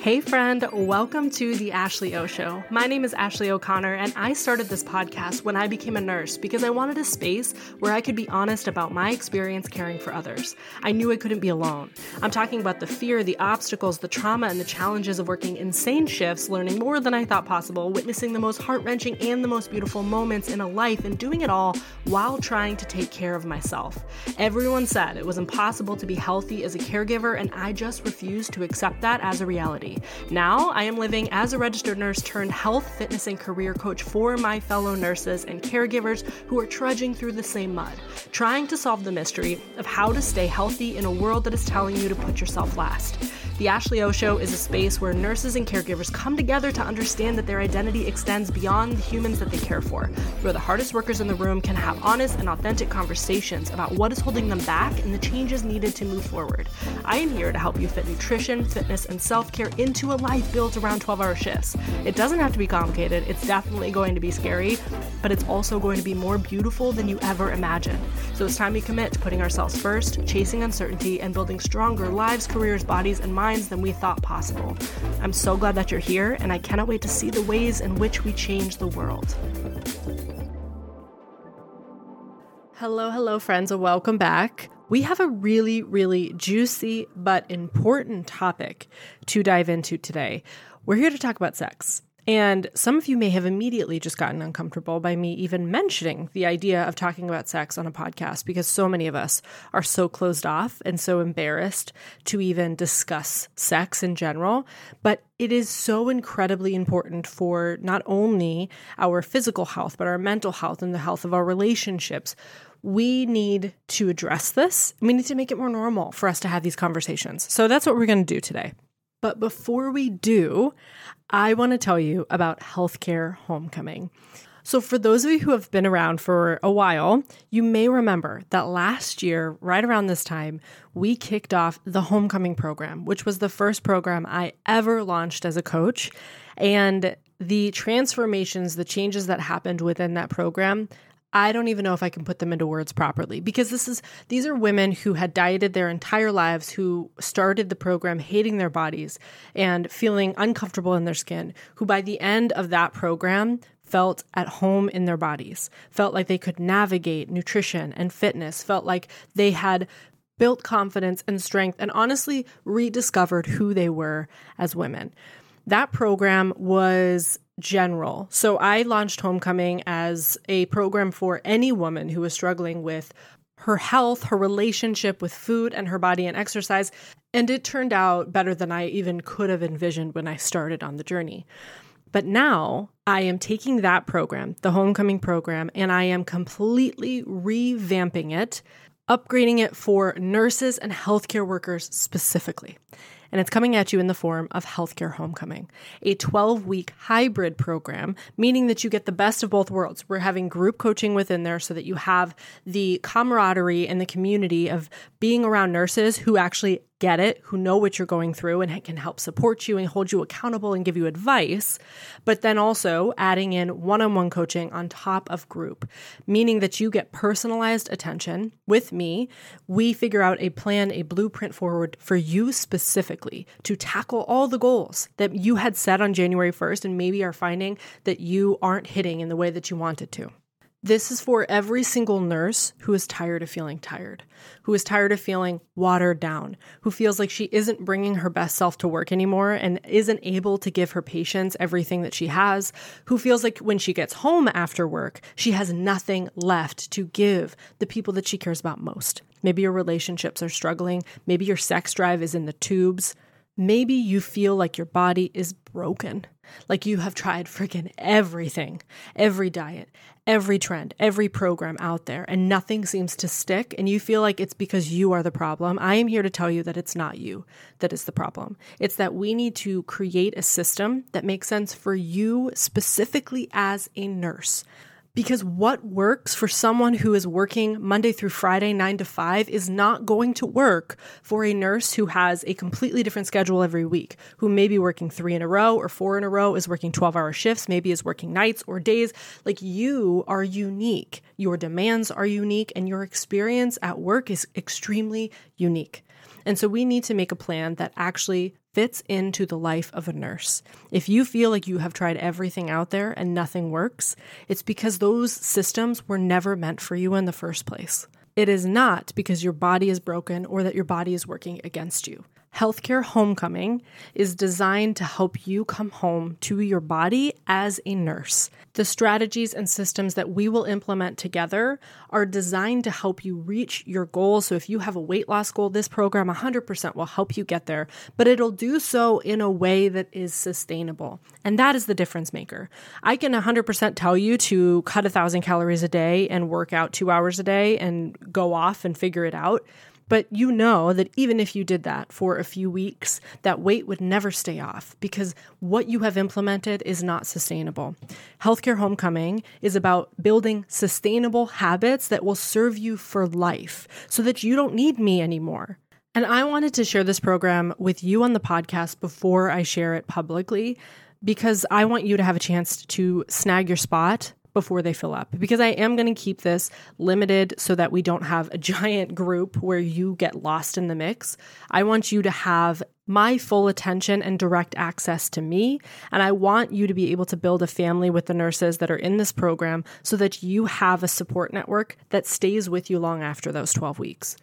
Hey, friend, welcome to the Ashley O Show. My name is Ashley O'Connor, and I started this podcast when I became a nurse because I wanted a space where I could be honest about my experience caring for others. I knew I couldn't be alone. I'm talking about the fear, the obstacles, the trauma, and the challenges of working insane shifts, learning more than I thought possible, witnessing the most heart wrenching and the most beautiful moments in a life, and doing it all while trying to take care of myself. Everyone said it was impossible to be healthy as a caregiver, and I just refused to accept that as a reality. Now, I am living as a registered nurse turned health, fitness, and career coach for my fellow nurses and caregivers who are trudging through the same mud, trying to solve the mystery of how to stay healthy in a world that is telling you to put yourself last. The Ashley O Show is a space where nurses and caregivers come together to understand that their identity extends beyond the humans that they care for, where the hardest workers in the room can have honest and authentic conversations about what is holding them back and the changes needed to move forward. I am here to help you fit nutrition, fitness, and self care into a life built around 12 hour shifts. It doesn't have to be complicated, it's definitely going to be scary, but it's also going to be more beautiful than you ever imagined. So it's time we commit to putting ourselves first, chasing uncertainty, and building stronger lives, careers, bodies, and minds minds than we thought possible. I'm so glad that you're here, and I cannot wait to see the ways in which we change the world. Hello, hello, friends, and welcome back. We have a really, really juicy but important topic to dive into today. We're here to talk about sex. And some of you may have immediately just gotten uncomfortable by me even mentioning the idea of talking about sex on a podcast because so many of us are so closed off and so embarrassed to even discuss sex in general. But it is so incredibly important for not only our physical health, but our mental health and the health of our relationships. We need to address this. We need to make it more normal for us to have these conversations. So that's what we're going to do today. But before we do, I want to tell you about Healthcare Homecoming. So, for those of you who have been around for a while, you may remember that last year, right around this time, we kicked off the Homecoming program, which was the first program I ever launched as a coach. And the transformations, the changes that happened within that program I don't even know if I can put them into words properly because this is these are women who had dieted their entire lives who started the program hating their bodies and feeling uncomfortable in their skin who by the end of that program felt at home in their bodies felt like they could navigate nutrition and fitness felt like they had built confidence and strength and honestly rediscovered who they were as women that program was general. So I launched Homecoming as a program for any woman who was struggling with her health, her relationship with food and her body and exercise. And it turned out better than I even could have envisioned when I started on the journey. But now I am taking that program, the Homecoming program, and I am completely revamping it, upgrading it for nurses and healthcare workers specifically and it's coming at you in the form of Healthcare Homecoming, a 12 week hybrid program, meaning that you get the best of both worlds. We're having group coaching within there so that you have the camaraderie and the community of being around nurses who actually get it, who know what you're going through and can help support you and hold you accountable and give you advice, but then also adding in one on one coaching on top of group, meaning that you get personalized attention with me. We figure out a plan, a blueprint forward for you specifically to tackle all the goals that you had set on January 1st and maybe are finding that you aren't hitting in the way that you wanted to. This is for every single nurse who is tired of feeling tired, who is tired of feeling watered down, who feels like she isn't bringing her best self to work anymore and isn't able to give her patients everything that she has, who feels like when she gets home after work, she has nothing left to give the people that she cares about most. Maybe your relationships are struggling, maybe your sex drive is in the tubes. Maybe you feel like your body is broken, like you have tried freaking everything, every diet, every trend, every program out there, and nothing seems to stick, and you feel like it's because you are the problem. I am here to tell you that it's not you that is the problem. It's that we need to create a system that makes sense for you specifically as a nurse. Because what works for someone who is working Monday through Friday, nine to five, is not going to work for a nurse who has a completely different schedule every week, who may be working three in a row or four in a row, is working 12 hour shifts, maybe is working nights or days. Like you are unique. Your demands are unique, and your experience at work is extremely unique. And so we need to make a plan that actually fits into the life of a nurse. If you feel like you have tried everything out there and nothing works, it's because those systems were never meant for you in the first place. It is not because your body is broken or that your body is working against you. Healthcare Homecoming is designed to help you come home to your body as a nurse. The strategies and systems that we will implement together are designed to help you reach your goals. So, if you have a weight loss goal, this program 100% will help you get there, but it'll do so in a way that is sustainable. And that is the difference maker. I can 100% tell you to cut a thousand calories a day and work out two hours a day and go off and figure it out. But you know that even if you did that for a few weeks, that weight would never stay off because what you have implemented is not sustainable. Healthcare Homecoming is about building sustainable habits that will serve you for life so that you don't need me anymore. And I wanted to share this program with you on the podcast before I share it publicly because I want you to have a chance to snag your spot before they fill up because I am going to keep this limited so that we don't have a giant group where you get lost in the mix. I want you to have my full attention and direct access to me. And I want you to be able to build a family with the nurses that are in this program so that you have a support network that stays with you long after those 12 weeks.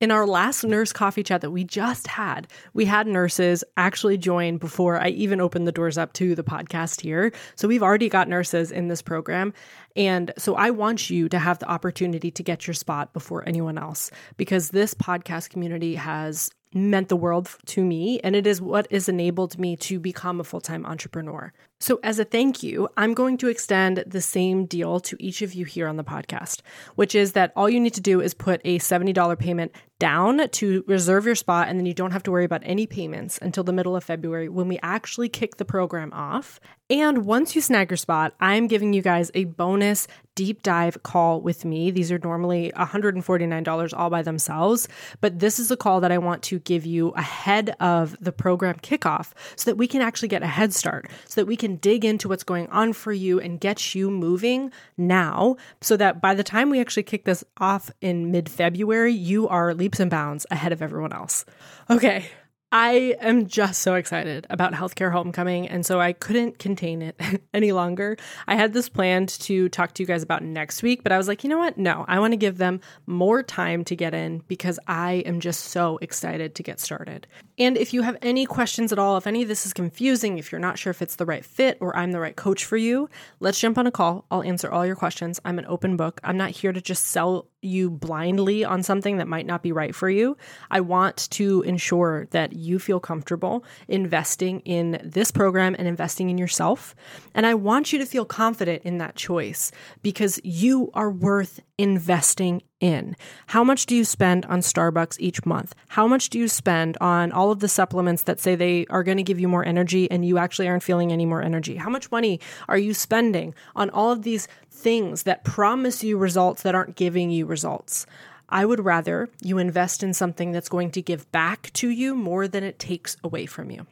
In our last nurse coffee chat that we just had, we had nurses actually join before I even opened the doors up to the podcast here. So we've already got nurses in this program. And so I want you to have the opportunity to get your spot before anyone else because this podcast community has meant the world to me, and it is what has enabled me to become a full time entrepreneur. So, as a thank you, I'm going to extend the same deal to each of you here on the podcast, which is that all you need to do is put a $70 payment down to reserve your spot, and then you don't have to worry about any payments until the middle of February when we actually kick the program off. And once you snag your spot, I'm giving you guys a bonus deep dive call with me. These are normally $149 all by themselves, but this is a call that I want to give you ahead of the program kickoff so that we can actually get a head start, so that we can dig into what's going on for you and get you moving now, so that by the time we actually kick this off in mid February, you are leaps and bounds ahead of everyone else. Okay, I am just so excited about Healthcare Homecoming, and so I couldn't contain it any longer. I had this planned to talk to you guys about next week, but I was like, you know what? No, I want to give them more time to get in because I am just so excited to get started. And if you have any questions at all, if any of this is confusing, if you're not sure if it's the right fit or I'm the right coach for you, let's jump on a call. I'll answer all your questions. I'm an open book. I'm not here to just sell you blindly on something that might not be right for you. I want to ensure that you feel comfortable investing in this program and investing in yourself. And I want you to feel confident in that choice because you are worth investing in. How much do you spend on Starbucks each month? How much do you spend on all of the supplements that say they are going to give you more energy and you actually aren't feeling any more energy? How much money are you spending on all of these things that promise you results that aren't giving you results? I would rather you invest in something that's going to give back to you more than it takes away from you.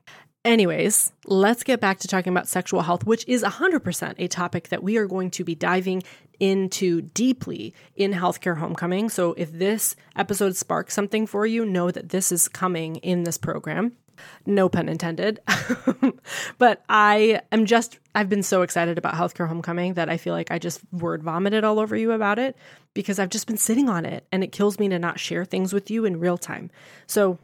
Anyways, let's get back to talking about sexual health, which is 100% a topic that we are going to be diving into deeply in Healthcare Homecoming. So if this episode sparks something for you, know that this is coming in this program. No pun intended. but I am just, I've been so excited about Healthcare Homecoming that I feel like I just word vomited all over you about it because I've just been sitting on it and it kills me to not share things with you in real time. So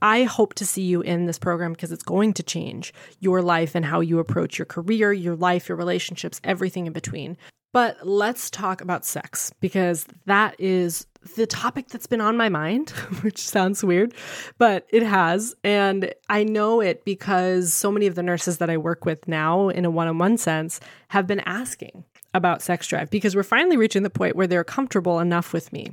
I hope to see you in this program because it's going to change your life and how you approach your career, your life, your relationships, everything in between. But let's talk about sex because that is the topic that's been on my mind, which sounds weird, but it has. And I know it because so many of the nurses that I work with now, in a one on one sense, have been asking about sex drive because we're finally reaching the point where they're comfortable enough with me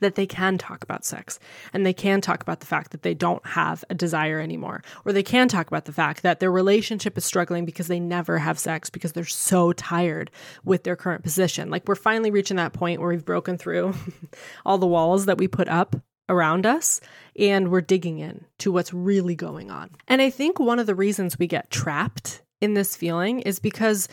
that they can talk about sex. And they can talk about the fact that they don't have a desire anymore. Or they can talk about the fact that their relationship is struggling because they never have sex because they're so tired with their current position. Like we're finally reaching that point where we've broken through all the walls that we put up around us and we're digging in to what's really going on. And i think one of the reasons we get trapped in this feeling is because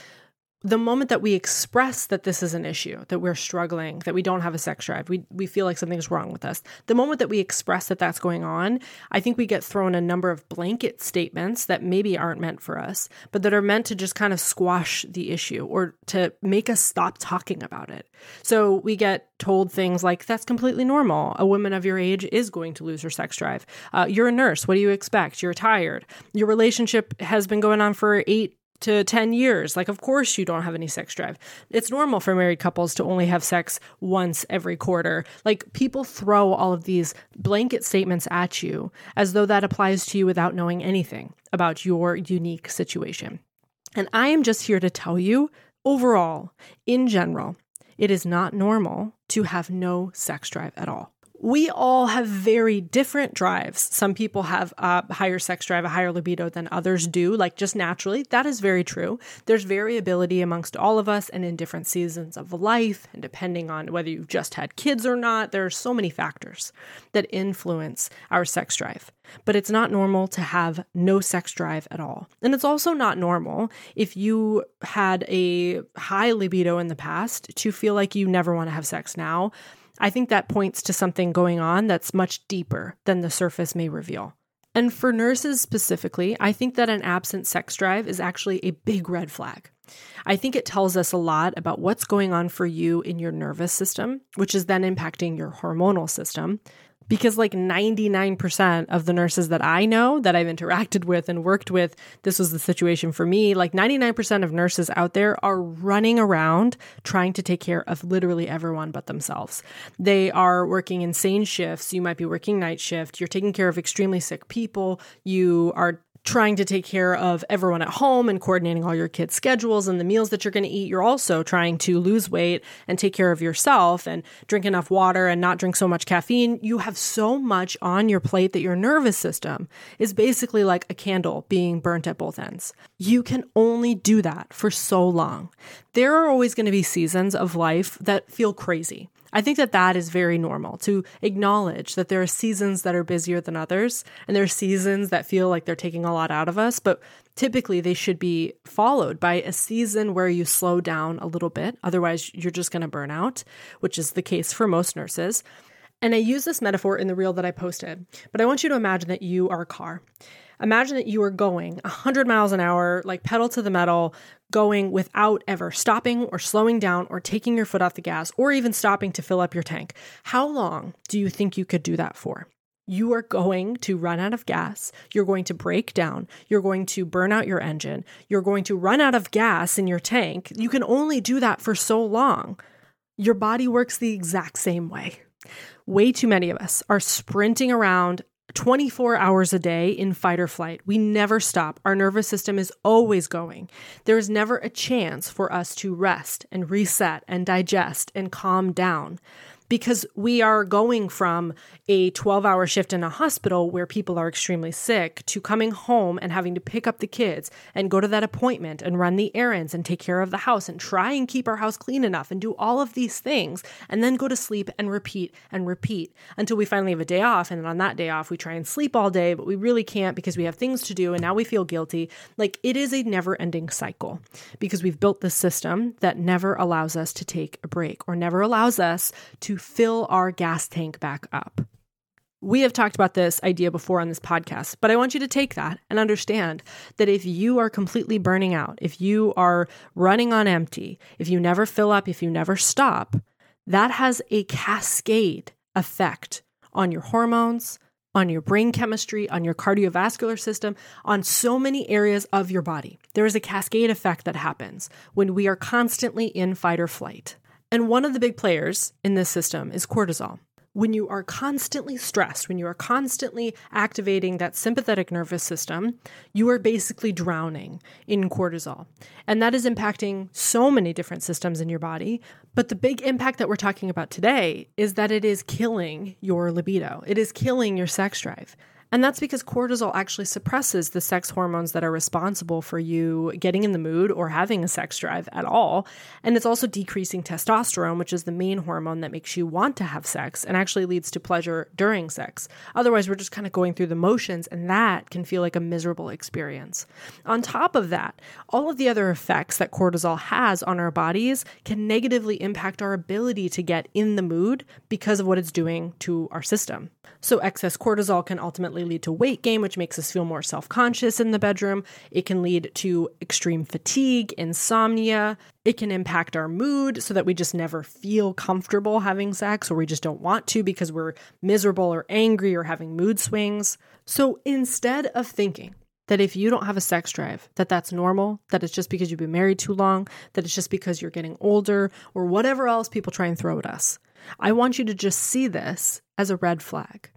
the moment that we express that this is an issue, that we're struggling, that we don't have a sex drive, we, we feel like something's wrong with us, the moment that we express that that's going on, I think we get thrown a number of blanket statements that maybe aren't meant for us, but that are meant to just kind of squash the issue or to make us stop talking about it. So we get told things like, that's completely normal. A woman of your age is going to lose her sex drive. Uh, you're a nurse. What do you expect? You're tired. Your relationship has been going on for eight to 10 years. Like, of course, you don't have any sex drive. It's normal for married couples to only have sex once every quarter. Like, people throw all of these blanket statements at you as though that applies to you without knowing anything about your unique situation. And I am just here to tell you overall, in general, it is not normal to have no sex drive at all we all have very different drives. Some people have a higher sex drive, a higher libido than others do, like just naturally. That is very true. There's variability amongst all of us and in different seasons of life, and depending on whether you've just had kids or not, there are so many factors that influence our sex drive. But it's not normal to have no sex drive at all. And it's also not normal if you had a high libido in the past to feel like you never want to have sex now I think that points to something going on that's much deeper than the surface may reveal. And for nurses specifically, I think that an absent sex drive is actually a big red flag. I think it tells us a lot about what's going on for you in your nervous system, which is then impacting your hormonal system, because like 99% of the nurses that I know that I've interacted with and worked with, this was the situation for me. Like 99% of nurses out there are running around trying to take care of literally everyone but themselves. They are working insane shifts. You might be working night shift. You're taking care of extremely sick people. You are trying to take care of everyone at home and coordinating all your kids' schedules and the meals that you're going to eat, you're also trying to lose weight and take care of yourself and drink enough water and not drink so much caffeine. You have so much on your plate that your nervous system is basically like a candle being burnt at both ends. You can only do that for so long. There are always going to be seasons of life that feel crazy. I think that that is very normal to acknowledge that there are seasons that are busier than others and there are seasons that feel like they're taking a lot out of us, but typically they should be followed by a season where you slow down a little bit. Otherwise, you're just going to burn out, which is the case for most nurses. And I use this metaphor in the reel that I posted, but I want you to imagine that you are a car. Imagine that you are going 100 miles an hour, like pedal to the metal, going without ever stopping or slowing down or taking your foot off the gas or even stopping to fill up your tank. How long do you think you could do that for? You are going to run out of gas. You're going to break down. You're going to burn out your engine. You're going to run out of gas in your tank. You can only do that for so long. Your body works the exact same way. Way too many of us are sprinting around 24 hours a day in fight or flight. We never stop. Our nervous system is always going. There is never a chance for us to rest and reset and digest and calm down because we are going from a 12 hour shift in a hospital where people are extremely sick to coming home and having to pick up the kids and go to that appointment and run the errands and take care of the house and try and keep our house clean enough and do all of these things and then go to sleep and repeat and repeat until we finally have a day off. And on that day off, we try and sleep all day, but we really can't because we have things to do and now we feel guilty. Like it is a never ending cycle because we've built this system that never allows us to take a break or never allows us to fill our gas tank back up. We have talked about this idea before on this podcast, but I want you to take that and understand that if you are completely burning out, if you are running on empty, if you never fill up, if you never stop, that has a cascade effect on your hormones, on your brain chemistry, on your cardiovascular system, on so many areas of your body. There is a cascade effect that happens when we are constantly in fight or flight. And one of the big players in this system is cortisol. When you are constantly stressed, when you are constantly activating that sympathetic nervous system, you are basically drowning in cortisol. And that is impacting so many different systems in your body. But the big impact that we're talking about today is that it is killing your libido, it is killing your sex drive. And that's because cortisol actually suppresses the sex hormones that are responsible for you getting in the mood or having a sex drive at all. And it's also decreasing testosterone, which is the main hormone that makes you want to have sex and actually leads to pleasure during sex. Otherwise, we're just kind of going through the motions, and that can feel like a miserable experience. On top of that, all of the other effects that cortisol has on our bodies can negatively impact our ability to get in the mood because of what it's doing to our system. So, excess cortisol can ultimately lead to weight gain, which makes us feel more self conscious in the bedroom. It can lead to extreme fatigue, insomnia. It can impact our mood so that we just never feel comfortable having sex or we just don't want to because we're miserable or angry or having mood swings. So, instead of thinking, that if you don't have a sex drive, that that's normal, that it's just because you've been married too long, that it's just because you're getting older, or whatever else people try and throw at us. I want you to just see this as a red flag.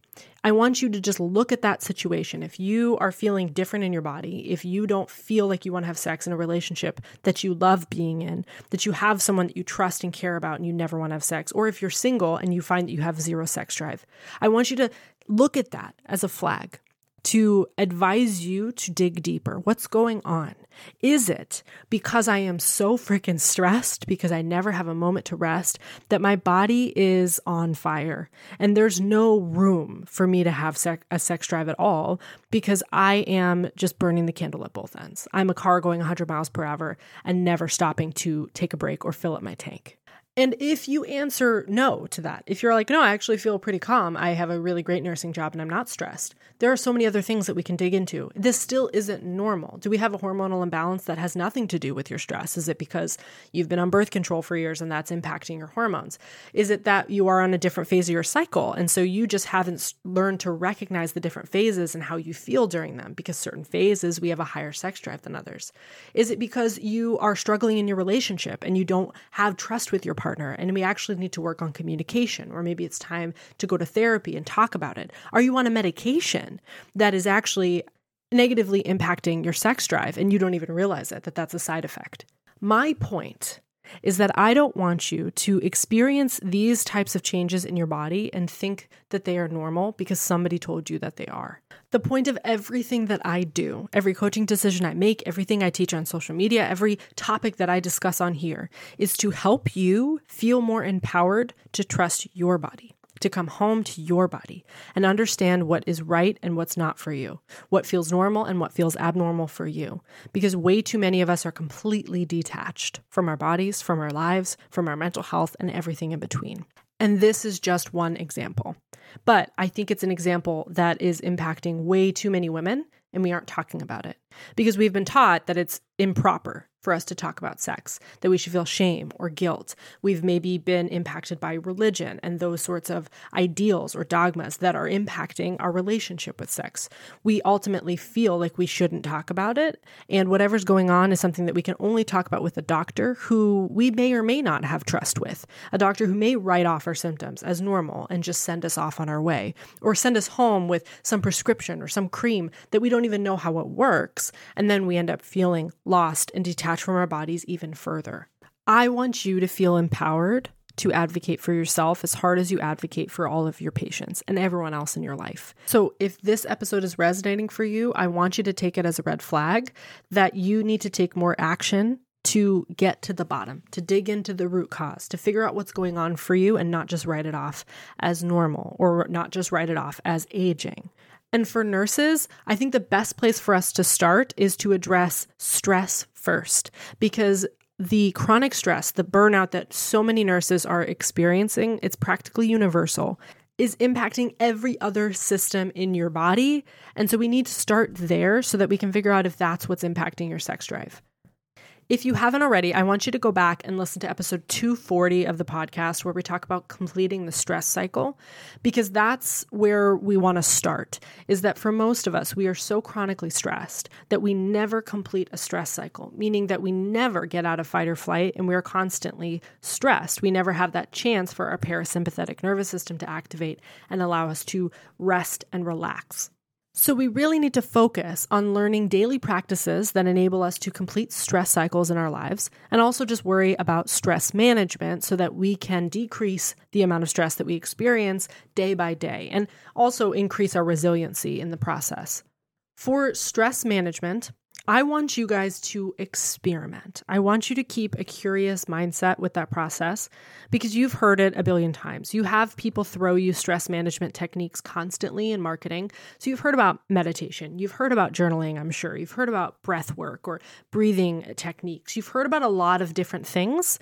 I want you to just look at that situation. If you are feeling different in your body, if you don't feel like you want to have sex in a relationship that you love being in, that you have someone that you trust and care about and you never want to have sex, or if you're single and you find that you have zero sex drive, I want you to look at that as a flag to advise you to dig deeper. What's going on? Is it because I am so freaking stressed because I never have a moment to rest that my body is on fire and there's no room for me to have sec- a sex drive at all because I am just burning the candle at both ends? I'm a car going 100 miles per hour and never stopping to take a break or fill up my tank. And if you answer no to that, if you're like, no, I actually feel pretty calm, I have a really great nursing job and I'm not stressed, there are so many other things that we can dig into. This still isn't normal. Do we have a hormonal imbalance that has nothing to do with your stress? Is it because you've been on birth control for years and that's impacting your hormones? Is it that you are on a different phase of your cycle and so you just haven't learned to recognize the different phases and how you feel during them? Because certain phases we have a higher sex drive than others. Is it because you are struggling in your relationship and you don't have trust with your partner? Partner and we actually need to work on communication, or maybe it's time to go to therapy and talk about it? Are you on a medication that is actually negatively impacting your sex drive and you don't even realize it, that that's a side effect? My point is that I don't want you to experience these types of changes in your body and think that they are normal because somebody told you that they are. The point of everything that I do, every coaching decision I make, everything I teach on social media, every topic that I discuss on here is to help you feel more empowered to trust your body to come home to your body and understand what is right and what's not for you, what feels normal and what feels abnormal for you. Because way too many of us are completely detached from our bodies, from our lives, from our mental health, and everything in between. And this is just one example. But I think it's an example that is impacting way too many women, and we aren't talking about it because we've been taught that it's improper for us to talk about sex, that we should feel shame or guilt. We've maybe been impacted by religion and those sorts of ideals or dogmas that are impacting our relationship with sex. We ultimately feel like we shouldn't talk about it. And whatever's going on is something that we can only talk about with a doctor who we may or may not have trust with, a doctor who may write off our symptoms as normal and just send us off on our way, or send us home with some prescription or some cream that we don't even know how it works. And then we end up feeling lost and detached from our bodies even further. I want you to feel empowered to advocate for yourself as hard as you advocate for all of your patients and everyone else in your life. So, if this episode is resonating for you, I want you to take it as a red flag that you need to take more action to get to the bottom, to dig into the root cause, to figure out what's going on for you and not just write it off as normal or not just write it off as aging. And for nurses, I think the best place for us to start is to address stress first because the chronic stress, the burnout that so many nurses are experiencing, it's practically universal, is impacting every other system in your body. And so we need to start there so that we can figure out if that's what's impacting your sex drive. If you haven't already, I want you to go back and listen to episode 240 of the podcast where we talk about completing the stress cycle because that's where we want to start. Is that for most of us, we are so chronically stressed that we never complete a stress cycle, meaning that we never get out of fight or flight and we are constantly stressed. We never have that chance for our parasympathetic nervous system to activate and allow us to rest and relax. So, we really need to focus on learning daily practices that enable us to complete stress cycles in our lives and also just worry about stress management so that we can decrease the amount of stress that we experience day by day and also increase our resiliency in the process. For stress management, I want you guys to experiment. I want you to keep a curious mindset with that process because you've heard it a billion times. You have people throw you stress management techniques constantly in marketing. So you've heard about meditation, you've heard about journaling, I'm sure. You've heard about breath work or breathing techniques. You've heard about a lot of different things.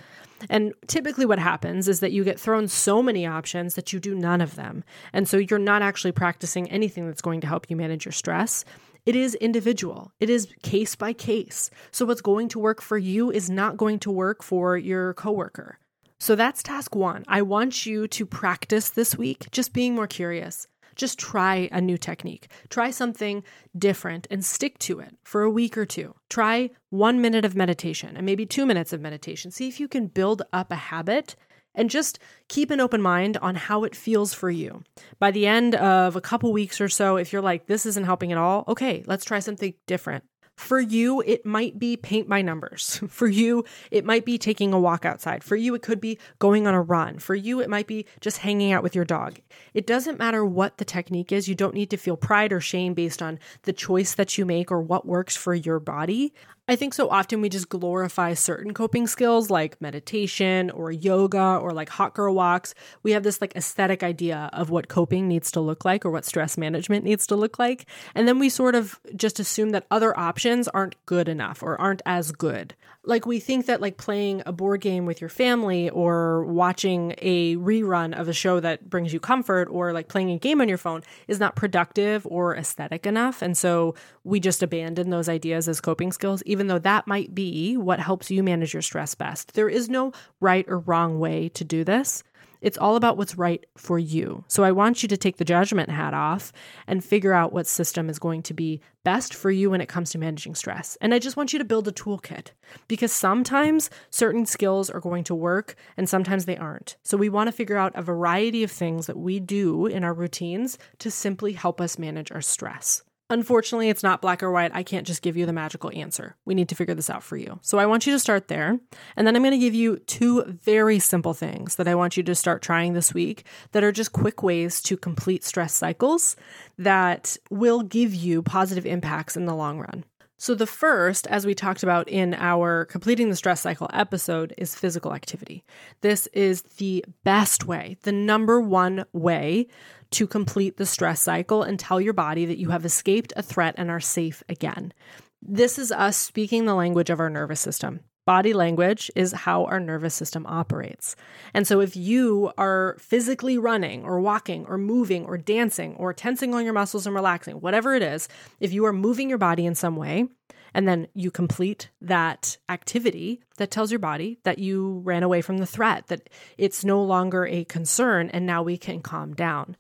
And typically, what happens is that you get thrown so many options that you do none of them. And so you're not actually practicing anything that's going to help you manage your stress. It is individual, it is case by case. So, what's going to work for you is not going to work for your coworker. So, that's task one. I want you to practice this week just being more curious. Just try a new technique. Try something different and stick to it for a week or two. Try one minute of meditation and maybe two minutes of meditation. See if you can build up a habit and just keep an open mind on how it feels for you. By the end of a couple weeks or so, if you're like, this isn't helping at all, okay, let's try something different. For you, it might be paint by numbers. For you, it might be taking a walk outside. For you, it could be going on a run. For you, it might be just hanging out with your dog. It doesn't matter what the technique is. You don't need to feel pride or shame based on the choice that you make or what works for your body. I think so often we just glorify certain coping skills like meditation or yoga or like hot girl walks. We have this like aesthetic idea of what coping needs to look like or what stress management needs to look like. And then we sort of just assume that other options aren't good enough or aren't as good. Like we think that like playing a board game with your family or watching a rerun of a show that brings you comfort or like playing a game on your phone is not productive or aesthetic enough. And so we just abandon those ideas as coping skills, even though that might be what helps you manage your stress best. There is no right or wrong way to do this. It's all about what's right for you. So I want you to take the judgment hat off and figure out what system is going to be best for you when it comes to managing stress. And I just want you to build a toolkit because sometimes certain skills are going to work and sometimes they aren't. So we want to figure out a variety of things that we do in our routines to simply help us manage our stress. Unfortunately, it's not black or white. I can't just give you the magical answer. We need to figure this out for you. So I want you to start there. And then I'm going to give you two very simple things that I want you to start trying this week that are just quick ways to complete stress cycles that will give you positive impacts in the long run. So, the first, as we talked about in our completing the stress cycle episode, is physical activity. This is the best way, the number one way to complete the stress cycle and tell your body that you have escaped a threat and are safe again. This is us speaking the language of our nervous system. Body language is how our nervous system operates. And so, if you are physically running or walking or moving or dancing or tensing on your muscles and relaxing, whatever it is, if you are moving your body in some way, and then you complete that activity that tells your body that you ran away from the threat, that it's no longer a concern, and now we can calm down.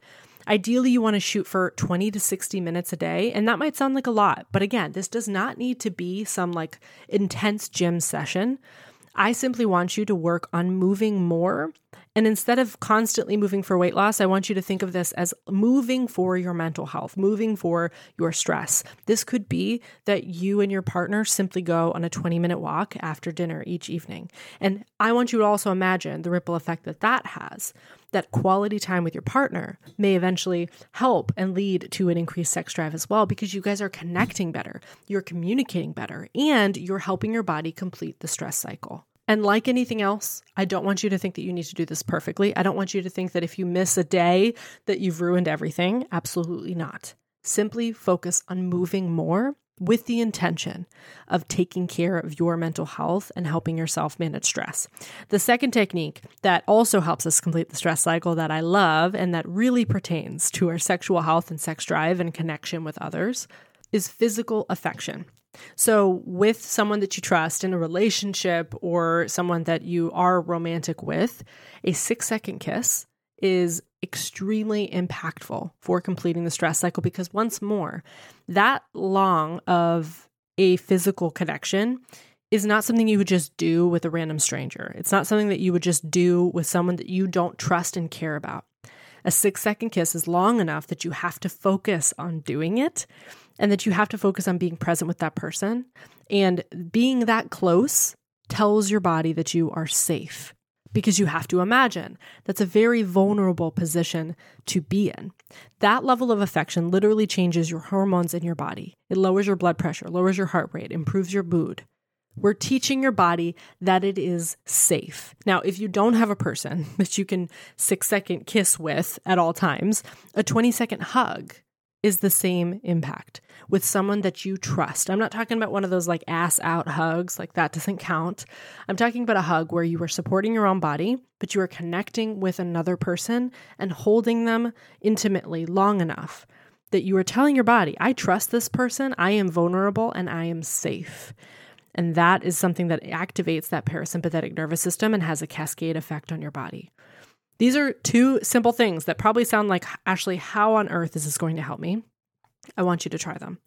Ideally, you want to shoot for 20 to 60 minutes a day, and that might sound like a lot, but again, this does not need to be some like intense gym session. I simply want you to work on moving more and instead of constantly moving for weight loss, I want you to think of this as moving for your mental health, moving for your stress. This could be that you and your partner simply go on a 20 minute walk after dinner each evening. And I want you to also imagine the ripple effect that that has. That quality time with your partner may eventually help and lead to an increased sex drive as well because you guys are connecting better, you're communicating better, and you're helping your body complete the stress cycle. And like anything else, I don't want you to think that you need to do this perfectly. I don't want you to think that if you miss a day that you've ruined everything. Absolutely not. Simply focus on moving more with the intention of taking care of your mental health and helping yourself manage stress. The second technique that also helps us complete the stress cycle that I love and that really pertains to our sexual health and sex drive and connection with others is physical affection. So, with someone that you trust in a relationship or someone that you are romantic with, a six second kiss is extremely impactful for completing the stress cycle because, once more, that long of a physical connection is not something you would just do with a random stranger. It's not something that you would just do with someone that you don't trust and care about. A six second kiss is long enough that you have to focus on doing it and that you have to focus on being present with that person. And being that close tells your body that you are safe because you have to imagine that's a very vulnerable position to be in. That level of affection literally changes your hormones in your body. It lowers your blood pressure, lowers your heart rate, improves your mood. We're teaching your body that it is safe. Now, if you don't have a person that you can six second kiss with at all times, a 20 second hug is the same impact with someone that you trust. I'm not talking about one of those like ass out hugs, like that doesn't count. I'm talking about a hug where you are supporting your own body, but you are connecting with another person and holding them intimately long enough that you are telling your body, I trust this person, I am vulnerable, and I am safe. And that is something that activates that parasympathetic nervous system and has a cascade effect on your body. These are two simple things that probably sound like, Ashley, how on earth is this going to help me? I want you to try them.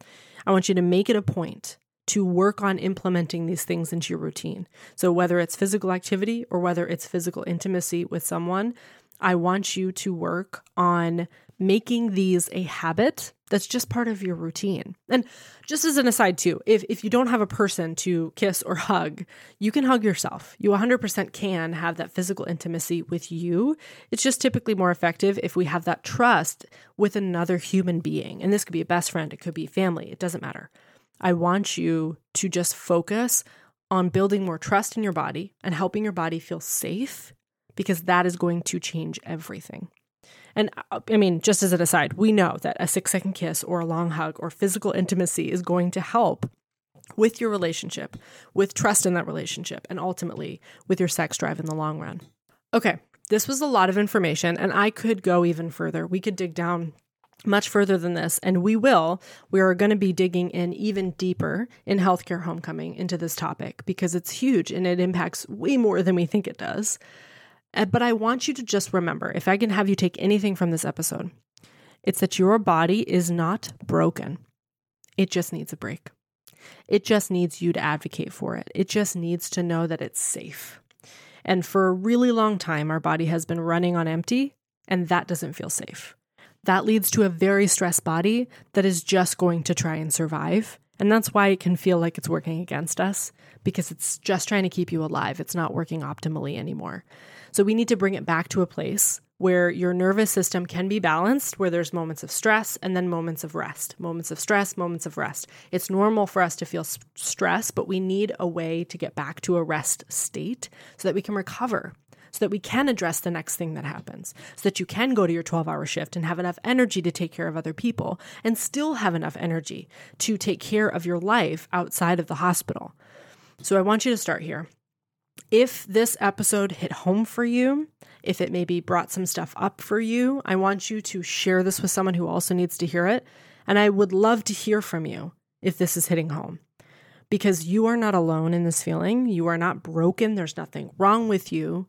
I want you to make it a point to work on implementing these things into your routine. So, whether it's physical activity or whether it's physical intimacy with someone, I want you to work on making these a habit that's just part of your routine. And just as an aside, too, if, if you don't have a person to kiss or hug, you can hug yourself. You 100% can have that physical intimacy with you. It's just typically more effective if we have that trust with another human being. And this could be a best friend, it could be family, it doesn't matter. I want you to just focus on building more trust in your body and helping your body feel safe because that is going to change everything. And uh, I mean, just as an aside, we know that a six second kiss or a long hug or physical intimacy is going to help with your relationship, with trust in that relationship, and ultimately with your sex drive in the long run. Okay, this was a lot of information, and I could go even further. We could dig down much further than this, and we will. We are going to be digging in even deeper in healthcare homecoming into this topic because it's huge and it impacts way more than we think it does. Uh, but I want you to just remember if I can have you take anything from this episode, it's that your body is not broken. It just needs a break. It just needs you to advocate for it. It just needs to know that it's safe. And for a really long time, our body has been running on empty, and that doesn't feel safe. That leads to a very stressed body that is just going to try and survive. And that's why it can feel like it's working against us because it's just trying to keep you alive. It's not working optimally anymore. So we need to bring it back to a place where your nervous system can be balanced, where there's moments of stress and then moments of rest. Moments of stress, moments of rest. It's normal for us to feel stress, but we need a way to get back to a rest state so that we can recover, so that we can address the next thing that happens, so that you can go to your 12 hour shift and have enough energy to take care of other people and still have enough energy to take care of your life outside of the hospital. So I want you to start here. If this episode hit home for you, if it maybe brought some stuff up for you, I want you to share this with someone who also needs to hear it. And I would love to hear from you if this is hitting home because you are not alone in this feeling. You are not broken. There's nothing wrong with you,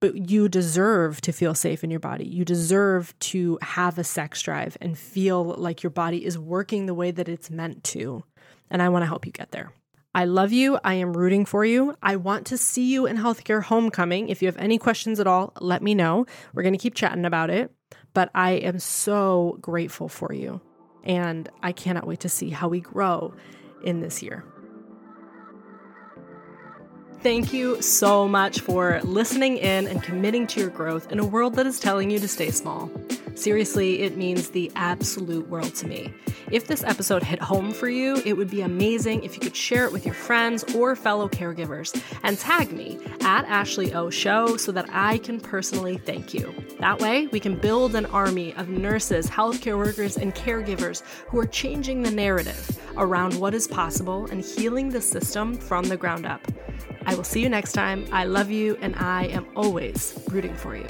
but you deserve to feel safe in your body. You deserve to have a sex drive and feel like your body is working the way that it's meant to. And I want to help you get there. I love you. I am rooting for you. I want to see you in Healthcare Homecoming. If you have any questions at all, let me know. We're going to keep chatting about it. But I am so grateful for you. And I cannot wait to see how we grow in this year. Thank you so much for listening in and committing to your growth in a world that is telling you to stay small. Seriously, it means the absolute world to me. If this episode hit home for you, it would be amazing if you could share it with your friends or fellow caregivers and tag me at Ashley O Show so that I can personally thank you. That way, we can build an army of nurses, healthcare workers, and caregivers who are changing the narrative around what is possible and healing the system from the ground up. I will see you next time. I love you, and I am always rooting for you.